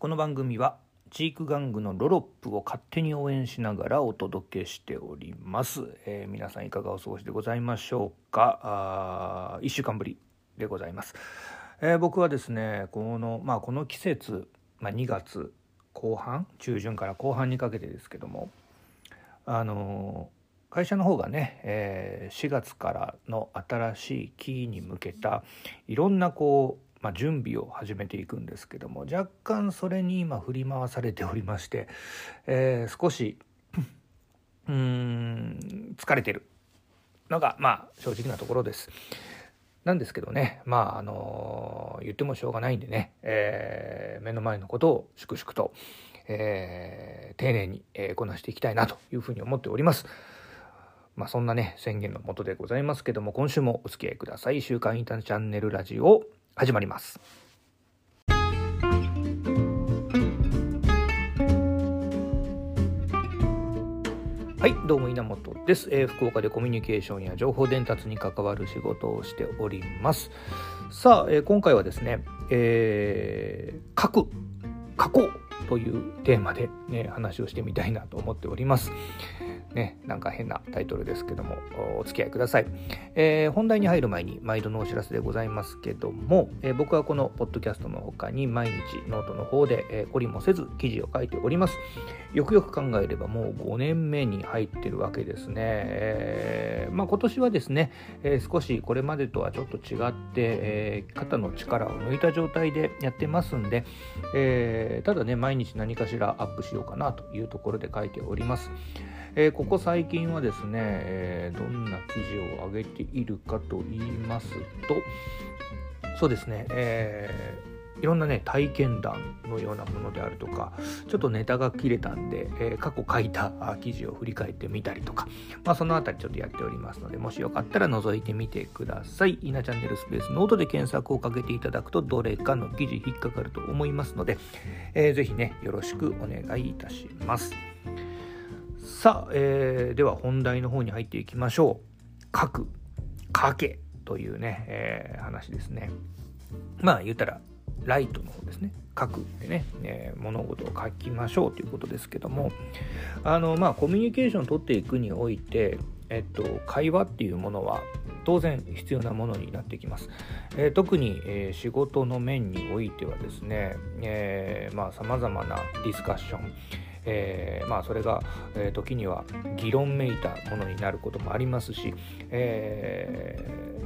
この番組はチーク玩具のロロップを勝手に応援しながらお届けしております、えー皆さんいかがお過ごしでございましょうか？あ1週間ぶりでございます、えー僕はですねこの,、まあ、この季節、まあ、2月後半中旬から後半にかけてですけどもあのー会社の方がね、えー4月からの新しい期に向けたいろんなこう、まあ、準備を始めていくんですけども若干それに今振り回されておりまして、えー少しうーん疲れてるのがまあ正直なところです。なんですけどねまああの言ってもしょうがないんでね、えー目の前のことを粛々と、えー丁寧に、えーこなしていきたいなというふうに思っております。まあそんなね宣言のもとでございますけども今週もお付き合いください。週刊インターチャンネルラジオ始まります。はい、どうも稲本です、えー福岡でコミュニケーションや情報伝達に関わる仕事をしております。さあ、えー今回はですね、えー書く、書こうというテーマで、ね、話をしてみたいなと思っております。ね、なんか変なタイトルですけども、お付き合いください。えー本題に入る前に毎度のお知らせでございますけども、えー僕はこのポッドキャストの他に毎日ノートの方で、えー懲りもせず記事を書いております。よくよく考えればもう5年目に入ってるわけですね。えーまあ、今年はですね、えー少しこれまでとはちょっと違って、えー肩の力を抜いた状態でやってますんで、えーただね毎日何かしらアップしようかなというところで書いております。えーここ最近はですね、えーどんな記事を上げているかと言いますとそうですね、えーいろんなね体験談のようなものであるとかちょっとネタが切れたんで、えー過去書いた記事を振り返ってみたりとか、まあ、そのあたりちょっとやっておりますのでもしよかったら覗いてみてください。イナチャンネルスペースノートで検索をかけていただくとどれかの記事引っかかると思いますので、えーぜひねよろしくお願いいたします。さあ、えーでは本題の方に入っていきましょう。書く、書けというね、えー話ですね。まあ言ったらライトの方ですね書くでね、えー物事を書きましょうということですけどもあのまあコミュニケーションを取っていくにおいてえっと会話っていうものは当然必要なものになってきます、えー特に、えー仕事の面においてはですね、えーまあさまざまなディスカッションえーまあそれが、えー時には議論めいたものになることもありますし、え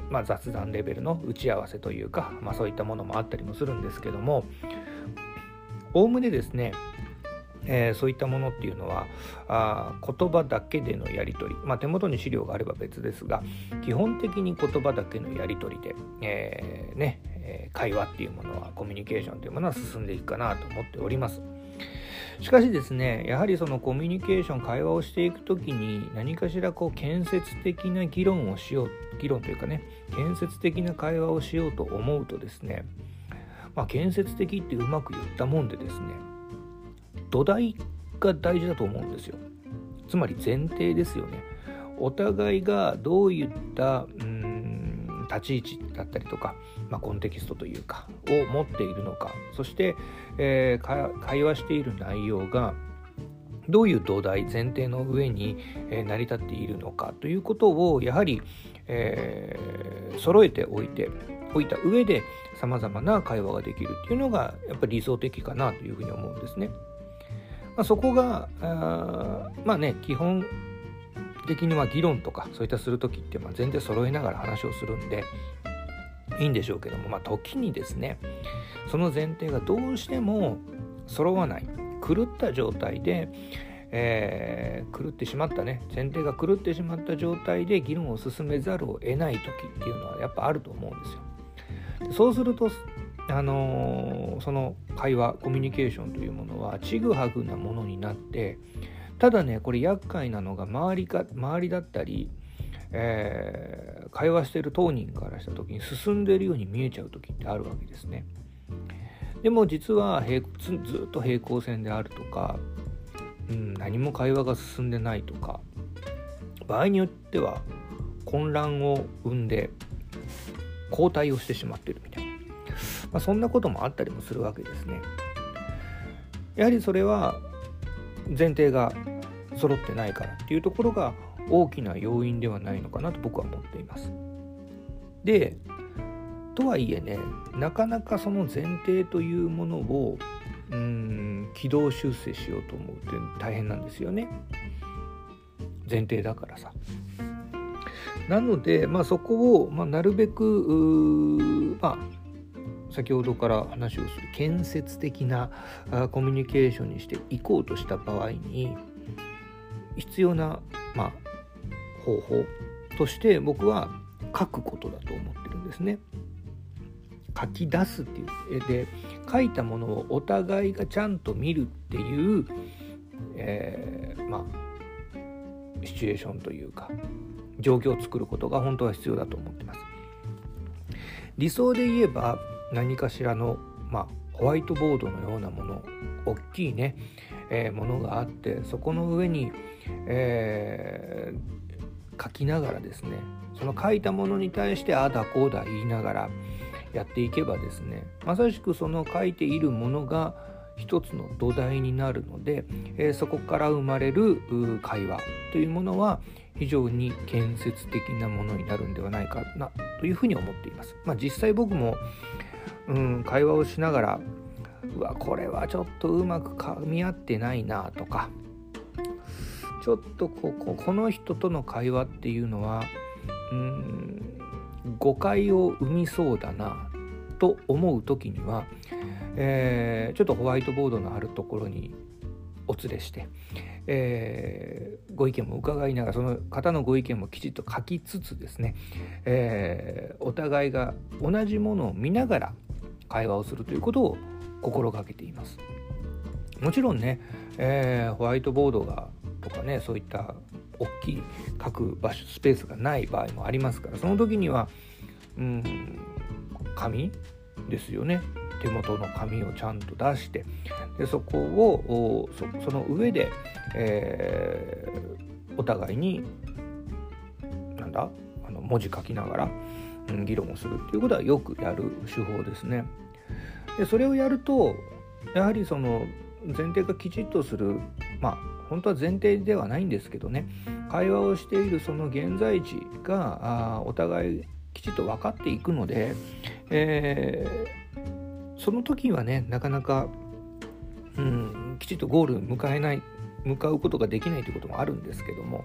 ーまあ、雑談レベルの打ち合わせというか、まあ、そういったものもあったりもするんですけどもおおむねですねえーそういったものっていうのはあ言葉だけでのやり取り、まあ、手元に資料があれば別ですが基本的に言葉だけのやり取りで、えーねえ会話っていうものはコミュニケーションというものは進んでいくかなと思っております。しかしですねやはりそのコミュニケーション会話をしていく時に何かしらこう建設的な議論をしよう議論というかね建設的な会話をしようと思うとですねまあ建設的ってうまく言ったもんでですね土台が大事だと思うんですよ。つまり前提ですよね。お互いがどういった立ち位置だったりとか、まあ、コンテキストというかを持っているのかそして、えー会話している内容がどういう土台前提の上に、えー成り立っているのかということをやはり、えー揃えておいておいた上でさまざまな会話ができるっていうのがやっぱり理想的かなというふうに思うんですね。まあ、そこがあーまあね基本的には議論とかそういったする時ってまあ全然揃えながら話をするんでいいんでしょうけども、まあ、時にですねその前提がどうしても揃わない狂った状態で、えー狂ってしまったね前提が狂ってしまった状態で議論を進めざるを得ない時っていうのはやっぱあると思うんですよ。そうするとあのーその会話コミュニケーションというものはちぐはぐなものになってただねこれ厄介なのが周りか周りだったり、えー会話してる当人からした時に進んでるように見えちゃう時ってあるわけですね。でも実は平ずずっと平行線であるとか、うん、何も会話が進んでないとか場合によっては混乱を生んで後退をしてしまってるみたいな、まあ、そんなこともあったりもするわけですね。やはりそれは前提が揃ってないからっていうところが大きな要因ではないのかなと僕は思っています。でとはいえねなかなかその前提というものをうん軌道修正しようと思うって大変なんですよね前提だからさ。なので、まあ、そこを、まあ、なるべくまあ先ほどから話をする建設的なコミュニケーションにしていこうとした場合に必要な、まあ、方法として僕は書くことだと思ってるんですね。書き出すっていうで書いたものをお互いがちゃんと見るっていう、えー、まあシチュエーションというか状況を作ることが本当は必要だと思ってます。理想で言えば何かしらの、まあ、ホワイトボードのようなもの大きいね、えー、ものがあってそこの上に、えー、書きながらですねその書いたものに対してああだこうだ言いながらやっていけばですねまさしくその書いているものが一つの土台になるので、えー、そこから生まれる会話というものは非常に建設的なものになるんではないかなというふうに思っています。まあ、実際僕も、うん、会話をしながらうわこれはちょっとうまく噛み合ってないなとか。ちょっとこここの人との会話っていうのはうん誤解を生みそうだなと思う時には、えー、ちょっとホワイトボードのあるところにお連れして、えー、ご意見も伺いながらその方のご意見もきちっと書きつつですね、えー、お互いが同じものを見ながら会話をするということを心がけています。もちろんね、えー、ホワイトボードがとかねそういった大きい書く場所スペースがない場合もありますからその時にはうん紙ですよね手元の紙をちゃんと出してでそこをその上で、えー、お互いになんだあの文字書きながら、うん、議論をするっていうことはよくやる手法ですね。でそれをやるとやはりその前提がきちっとするまあ本当は前提ではないんですけどね。会話をしているその現在地があお互いきちっと分かっていくので、えー、その時はねなかなかうん、きちっとゴールに向かえない。向かうことができないということもあるんですけども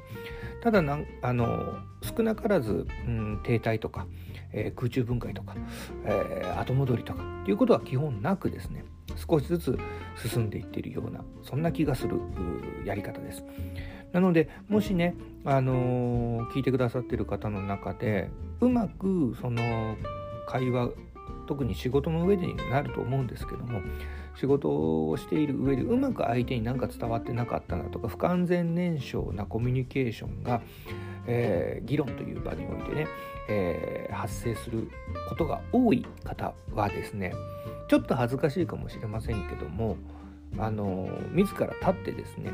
ただなあの少なからず、うん、停滞とか、えー、空中分解とか、えー、後戻りとかっていうことは基本なくですね少しずつ進んでいっているようなそんな気がするやり方です。なのでもしね、あのー、聞いてくださってる方の中でうまくその会話特に仕事の上でになると思うんですけども仕事をしている上でうまく相手に何か伝わってなかったなとか不完全燃焼なコミュニケーションが、えー、議論という場においてね、えー、発生することが多い方はですねちょっと恥ずかしいかもしれませんけどもあの自ら立ってですね、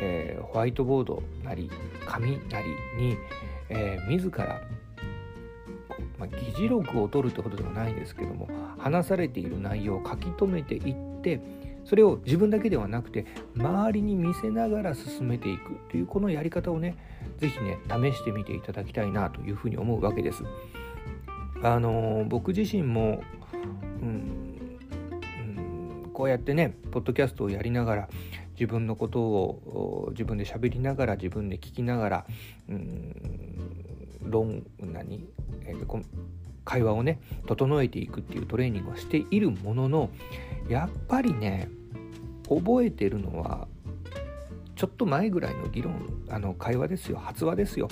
えー、ホワイトボードなり紙なりに、えー、自らまあ、議事録を取るってことでもないんですけども話されている内容を書き留めていってそれを自分だけではなくて周りに見せながら進めていくというこのやり方をね是非ね試してみていただきたいなというふうに思うわけです。あの僕自身も、うん、うん、こうやってねポッドキャストをやりながら自分のことを自分で喋りながら自分で聞きながら、うん、論何、えー、会話をね整えていくっていうトレーニングをしているもののやっぱりね覚えてるのはちょっと前ぐらいの議論あの会話ですよ発話ですよ。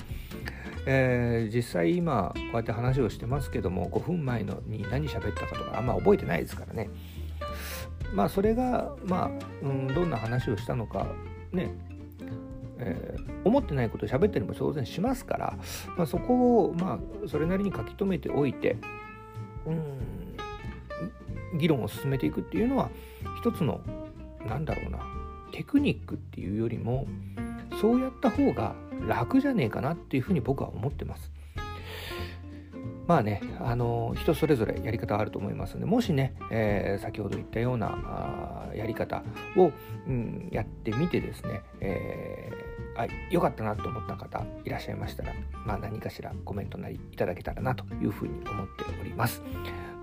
えー、実際今こうやって話をしてますけども5分前のに何喋ったかとかあんま覚えてないですからねまあそれがまあ、うん、どんな話をしたのかねえー、思ってないことを喋ったりも当然しますから、まあ、そこをまあそれなりに書き留めておいてうん議論を進めていくっていうのは一つのなんだろうなテクニックっていうよりもそうやった方が楽じゃねえかなっていうふうに僕は思ってます。まあね、あの人それぞれやり方あると思いますのでもしね、えー、先ほど言ったようなあやり方を、うん、やってみてですね、えー、あ良かったなと思った方いらっしゃいましたら、まあ、何かしらコメントなりいただけたらなというふうに思っております。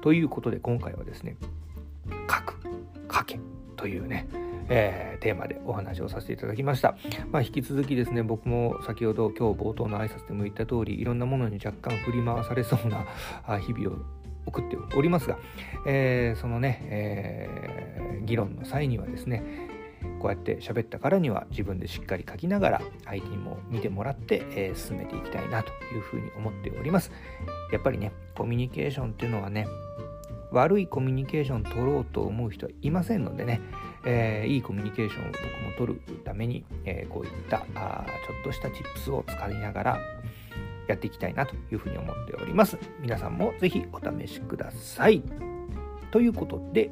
ということで今回はですね「書く」「書け」というねえー、テーマでお話をさせていただきました。まあ、引き続きですね、僕も先ほど今日冒頭の挨拶でも言った通り、いろんなものに若干振り回されそうな 日々を送っておりますが、えー、そのね、えー、議論の際にはですね、こうやって喋ったからには自分でしっかり書きながら相手にも見てもらって、えー、進めていきたいなというふうに思っております。やっぱりね、コミュニケーションっていうのはね、悪いコミュニケーション取ろうと思う人はいませんのでね、えー、いいコミュニケーションを僕も取るために、えー、こういったあちょっとしたチップスを使いながらやっていきたいなというふうに思っております。皆さんもぜひお試しください。ということで、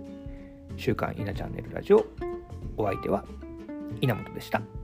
週刊稲チャンネルラジオ、お相手は稲本でした。